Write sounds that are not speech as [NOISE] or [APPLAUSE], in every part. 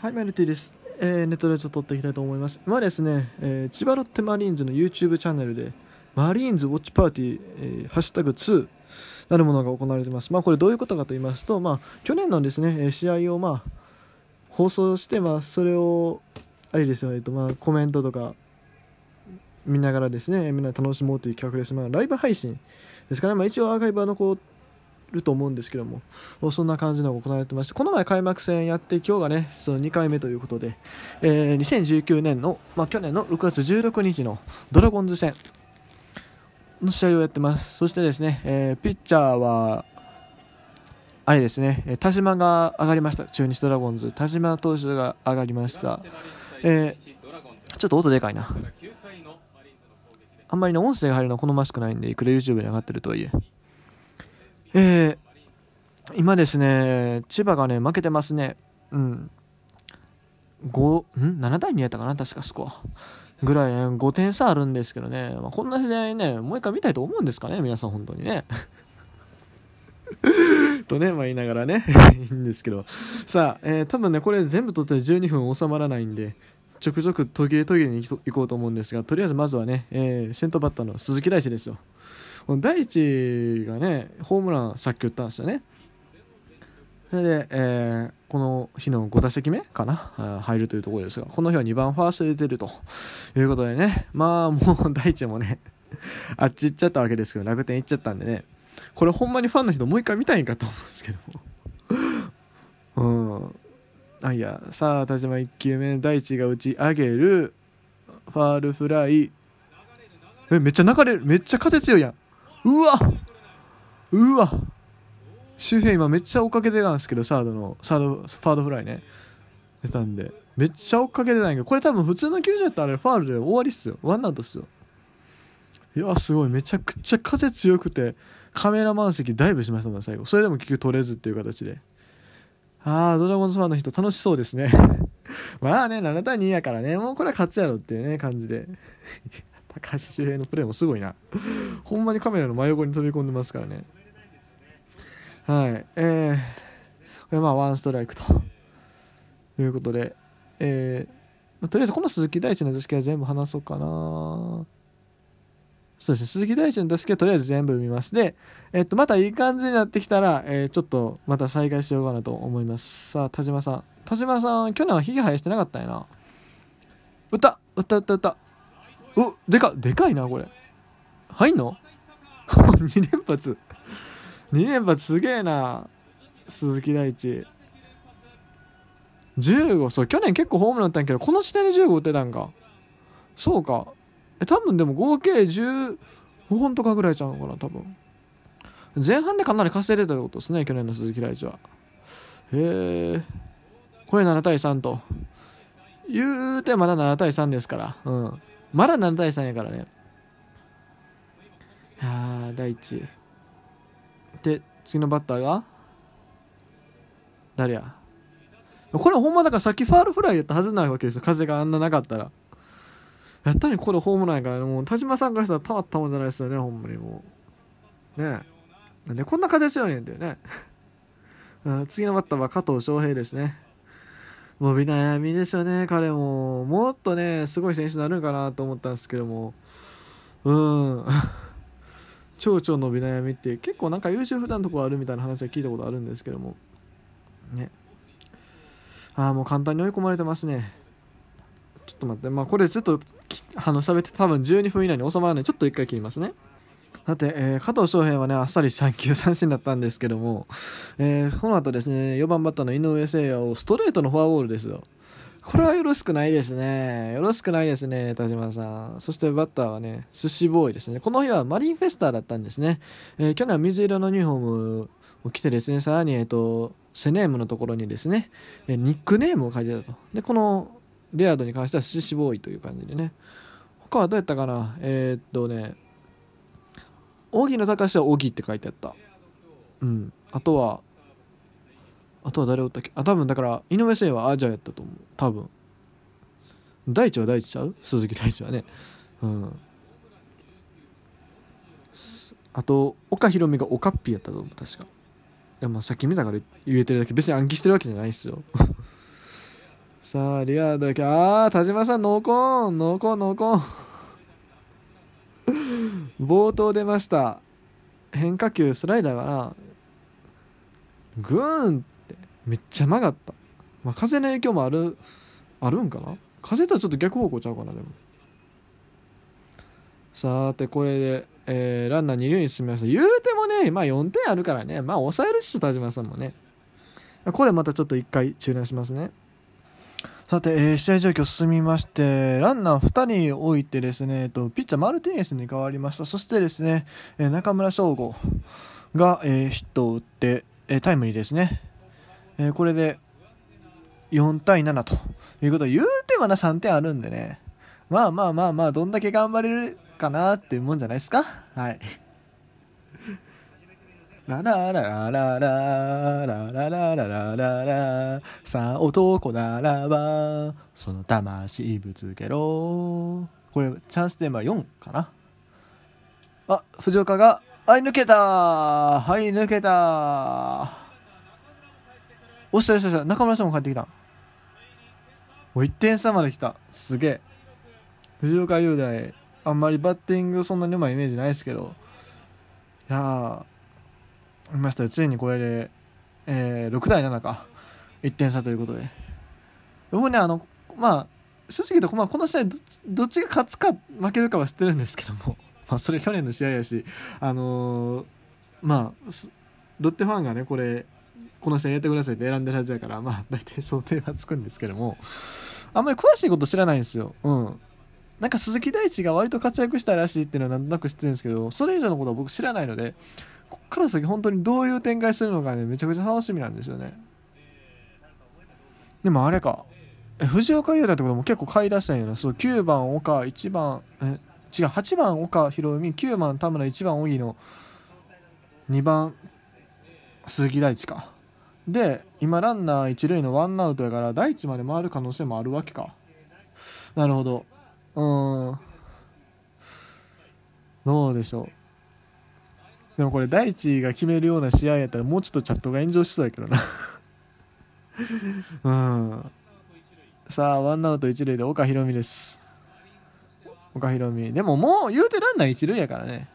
はい、メルティです。えー、ネットでちょっと撮っていきたいと思います。今ですね、えー千葉ロッテマリーンズの YouTube チャンネルで、マリーンズウォッチパーティー、えーハッシュタグ2なるものが行われています。まあ、これどういうことかと言いますと、まあ、去年のですね、え試合を、まあ、放送して、まあ、それを、あれですよ、えっと、まあ、コメントとか、見ながらですね、みんな楽しもうという企画です。まあ、ライブ配信ですから、まあ、一応アーカイブは残ると思うんですけども、そんな感じのが行われてまして、この前開幕戦やって、今日がね、その2回目ということで、えー2019年の、まあ、去年の6月16日のドラゴンズ戦の試合をやってます。そしてですね、えーピッチャーは、あれですね、田島が上がりました。中日ドラゴンズ。田島投手が上がりました。えーちょっと音でかいな。あんまりね、音声が入るのは好ましくないんで、いくら YouTube に上がってるとはいえ。えー今ですね、千葉がね、負けてますね。うん。5、ん ?7 対2やったかな？確かスコア。ぐらいね、5点差あるんですけどね、まあ、こんな試合ね、もう一回見たいと思うんですかね、皆さん、本当にね。[LAUGHS] とね、まあ言いながらね、[LAUGHS] いいんですけど。さあ、えー多分ね、これ全部取って12分収まらないんで、ちょくちょく途切れ途切れに行こうと思うんですが、とりあえずまずはね、えー先頭バッターの鈴木大地ですよ。この大地がね、ホームランさっき打ったんですよね。それで、えーこの日の5打席目かな、入るというところですが、この日は2番ファーストで出るということでね、まあもう大地もね、[LAUGHS] あっち行っちゃったわけですけど、楽天行っちゃったんでね、これほんまにファンの人もう一回見たいんかと思うんですけども。[LAUGHS] うん。あ、いや、さあ、田島1球目、大地が打ち上げる、ファールフライ、え、めっちゃ流れる、めっちゃ風強いやん。うわ。うわ。周平今めっちゃ追っかけてたんですけどサードのサードファードフライね。出たんで。めっちゃ追っかけてたんやけどこれ多分普通の球場やったらあれファールで終わりっすよ。ワンアウトっすよ。いやすごい。めちゃくちゃ風強くてカメラマン席ダイブしましたもん最後。それでも結局取れずっていう形で。ああドラゴンズファンの人楽しそうですね。[LAUGHS] まあね7対2やからね。もうこれは勝つやろっていうね感じで。高橋周平のプレーもすごいなほんまにカメラの真横に飛び込んでますからねはい、えー、これまあワンストライクということで、えーまあとりあえずこの鈴木大地の打席は全部話そうかな。そうですね、鈴木大地の打席はとりあえず全部見ます。で、えっと、またいい感じになってきたら、えーちょっとまた再開しようかなと思います。さあ、田島さん。田島さん、去年はひげ生やしてなかったんやな。打った打った打った打った。おでかでかいな、これ。入んの [LAUGHS] ?2 連発。2連発すげえな。鈴木大地。15そう去年結構ホームラン打ったんやけどこの時点で15打ってたんか。そうか。え多分でも合計15本とかぐらいちゃうのかな多分。前半でかなり稼いでたってことですね去年の鈴木大地は。へえ。これ7対3と。言うてまだ7対3ですから。うん。まだ7対3やからね。いやー大地で次のバッターが？誰や？これほんまだからさっきファールフライやったはずないわけですよ。風があんななかったら。やったにこれホームランやからもう田島さんからしたらたまったもんじゃないですよねほんまに。もう。ね。えなんでこんな風強いねんだよね。[LAUGHS] 次のバッターは加藤翔平ですね。伸び悩みですよね彼も。もっとねすごい選手になるんかなと思ったんですけども。うん。[LAUGHS] 超々伸び悩みって結構なんか優秀不断なとこあるみたいな話は聞いたことあるんですけども。ね。ああもう簡単に追い込まれてますね。ちょっと待って。まあこれちょっとあの喋って多分12分以内に収まらない。ちょっと一回切りますね。さて、えー加藤翔平はねあっさり3球三振だったんですけども、えーこの後ですね4番バッターの井上誠也をストレートのフォアボールですよこれはよろしくないですね。よろしくないですね、田島さん。そしてバッターはね、寿司ボーイですね。この日はマリンフェスターだったんですね。えー去年は水色のユニフォームを着てですね、さらに、えっ、と、セネームのところにですね、えーニックネームを書いてたと。で、このレアードに関しては寿司ボーイという感じでね。他はどうやったかな？えっとね、荻野隆は荻って書いてあった。うん。あとは、あとは誰おったっけ？あ多分だから井上誠也はアジャやったと思う。多分。大地は大地ちゃう？鈴木大地はね。うん。あと岡ひろみがオカッピーやったと思う確か。いやまあさっき見たから言えてるだけ。別に暗記してるわけじゃないっすよ。[LAUGHS] さあリアードやけああ田島さんノーコーン。ノーコーンノーコーン冒頭出ました。変化球スライダーかな。グーンって。めっちゃ曲がった、まあ、風の影響もあるあるんかな。風とはちょっと逆方向ちゃうかなでも。さてこれで、えーランナー二塁に進みました。言うてもねまあ4点あるからね。まあ抑えるし田島さんもね。ここでまたちょっと1回中断しますね。さて、えー試合状況進みまして、ランナー2人置いてですね、えっとピッチャーマルティネスに変わりました。そしてですね、えー中村翔吾が、えーヒットを打って、えタイムリーですね。えこれで4対7ということで、言うてはな3点あるんでね、まあまあまあまあ、どんだけ頑張れるかなっていうもんじゃないですか？はい。ラララララララララララララさあ男ならばその魂ぶつけろこれチャンステーマ4かなあ藤岡がはい抜けたはい抜けたおっしゃよしゃよっしゃ中村さんも帰ってきたお1点差まで来たすげえ藤岡雄大あんまりバッティングそんなにうまいイメージないですけどいやーいましたよ。ついにこれで、えー6対7か。1点差ということで。僕ねあのまあ正直言うと、まあ、この試合どっちが勝つか負けるかは知ってるんですけども、[LAUGHS] まあ、それ去年の試合やしあのーまあロッテファンがねこれこの試合やってくださいって選んでるはずやからまあ大体想定はつくんですけども。あんまり詳しいこと知らないんですよ。うん。なんか鈴木大地が割と活躍したらしいっていうのはなんとなく知ってるんですけどそれ以上のことは僕知らないのでこっから先本当にどういう展開するのかねめちゃくちゃ楽しみなんですよね。でもあれか。藤岡優太ってことも結構買い出したんやな。そう9番岡1番え違う8番岡博文9番田村1番荻野2番鈴木大地か。で今ランナー一塁のワンアウトやから大地まで回る可能性もあるわけか。なるほど。うん。どうでしょう。でもこれ大地が決めるような試合やったらもうちょっとチャットが炎上しそうやけどな。うん。さあワンアウト一塁で岡大海です。岡大海。でももう言うてランナー一塁やからね。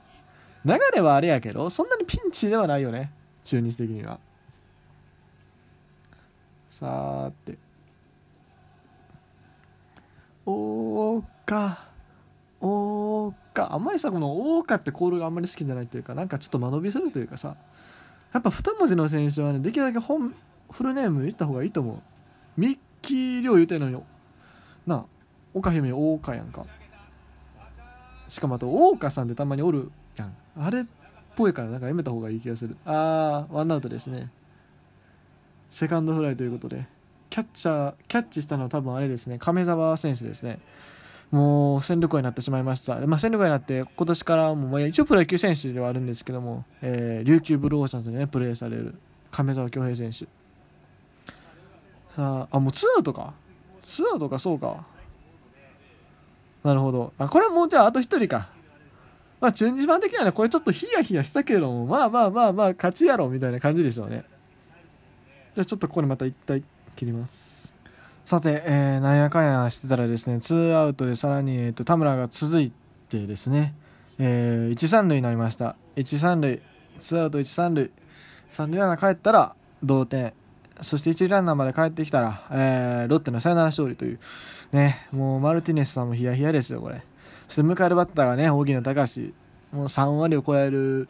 流れはあれやけどそんなにピンチではないよね。中日的には。さーて。おーかおーか。あんまりさこの「おーか」ってコールがあんまり好きじゃないというかなんかちょっと間延びするというかさ。やっぱ2文字の選手はねできるだけ本フルネーム言った方がいいと思う。ミッキー亮言うてんのになあ岡姫大岡やんか。しかもあと大岡さんってたまにおるやん。あれっぽいからなんかやめた方がいい気がする。あーワンアウトですね。セカンドフライということで。キャッチャーキャッチしたのは多分あれですね。亀澤選手ですね。もう戦力外になってしまいました、まあ、戦力外になって今年からも、まあ、一応プロ野球選手ではあるんですけども、えー琉球ブルーオーシャンズでねプレーされる亀澤恭平選手。さああもうツーアウトか。ツーアウトかそうか。なるほど。あこれはもうじゃああと1人か。まあ中日版的にはねこれちょっとヒヤヒヤしたけどもまあまあまあまあ勝ちやろみたいな感じでしょうね。じゃあちょっとここでまた一体切ります。さて、えー、なんやかんやしてたらですねツーアウトでさらに、えー、と田村が続いてですね、えー、1、3塁になりました。1、3塁ツーアウト1、3塁。三塁ランナー帰ったら同点。そして一塁ランナーまで帰ってきたら、えーロッテのサヨナラ勝利というねもうマルティネスさんもヒヤヒヤですよこれ。そして迎えるバッターがね荻野隆もう3割を超える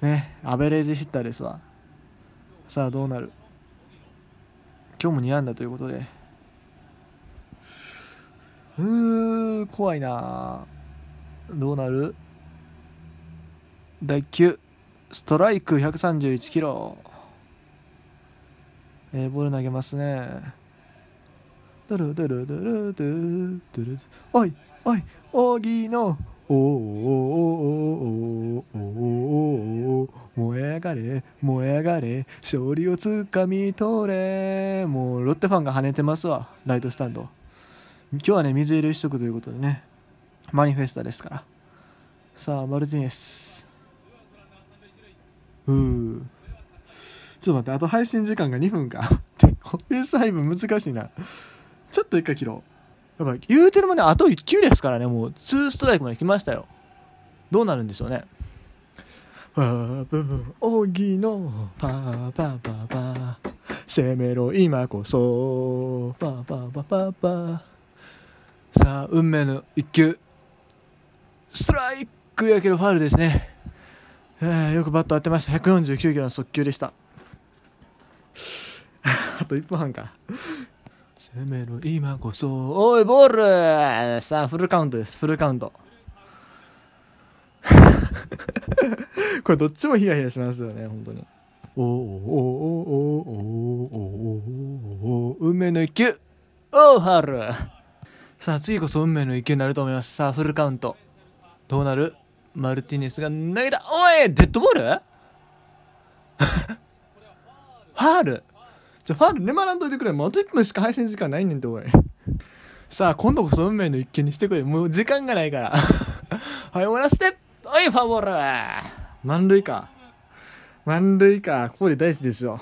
ねアベレージヒッターですわ。さあどうなる？今日も2安打ということで。うー怖いな。どうなる？第9ストライク131キロ。えー、ボール投げますね。ドゥルドゥルドゥルドゥドゥル。おいおい荻野おーおーおーおーおーおーおー燃え上がれ燃え上がれ勝利をつかみ取れもうロッテファンが跳ねてますわライトスタンド今日はね水色一色ということでねマニフェスタですから。さあマルティネス。うー。ちょっと待ってあと配信時間が2分か。[LAUGHS] こペース配分難しいな。ちょっと一回切ろう。やっぱ言うてるもねあと1球ですからねもう。2ストライクまで来ましたよ。どうなるんでしょうね。うパーブー。おぎのパーパーパーパー。攻めろ今こそ。パーパーパーパーパー。さあ運命の1球。ストライクやけどファウルですね。えーよくバット当てました。149キロの速球でした。[LAUGHS] あと1分半か。攻めろ今こそおいボール。さあフルカウントです。フルカウント。[LAUGHS] これどっちもヒヤヒヤしますよね本当に。おーおーおーおおおーおー運命の1球。おーファウル。さあ次こそ運命の1球になると思います。さあフルカウント。どうなる？マルティネスが投げた。おいデッドボール？[LAUGHS] ファール？じゃファール粘らんといてくれ。もう1分しか配信時間ないねんておい。さあ今度こそ運命の1球にしてくれ。もう時間がないから。[LAUGHS] はい終わらせて。おいファウボール。満塁か。満塁か。ここで大事ですよ。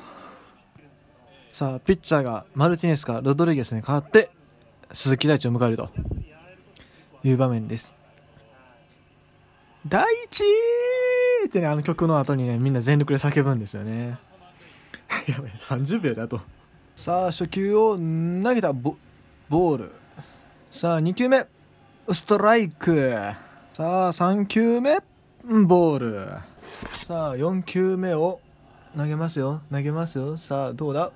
さあピッチャーがマルティネスかロドリゲスに代わって鈴木大地を迎えると。いう場面です。大地ってねあの曲の後にねみんな全力で叫ぶんですよね。[LAUGHS] やばい30秒だと。さあ初球を投げたボボール。さあ2球目。ストライク。さあ3球目。ボール。さあ4球目を投げますよ。投げますよ。さあどうだ？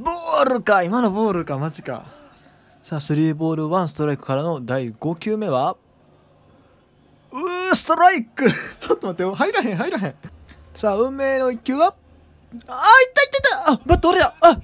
ボールか今のボールかマジか。さあ3ボール1ストライクからの第5球目はうーストライク。[LAUGHS] ちょっと待って入らへん入らへん。さあ運命の1球はあいったいったいった。あバット折れたあ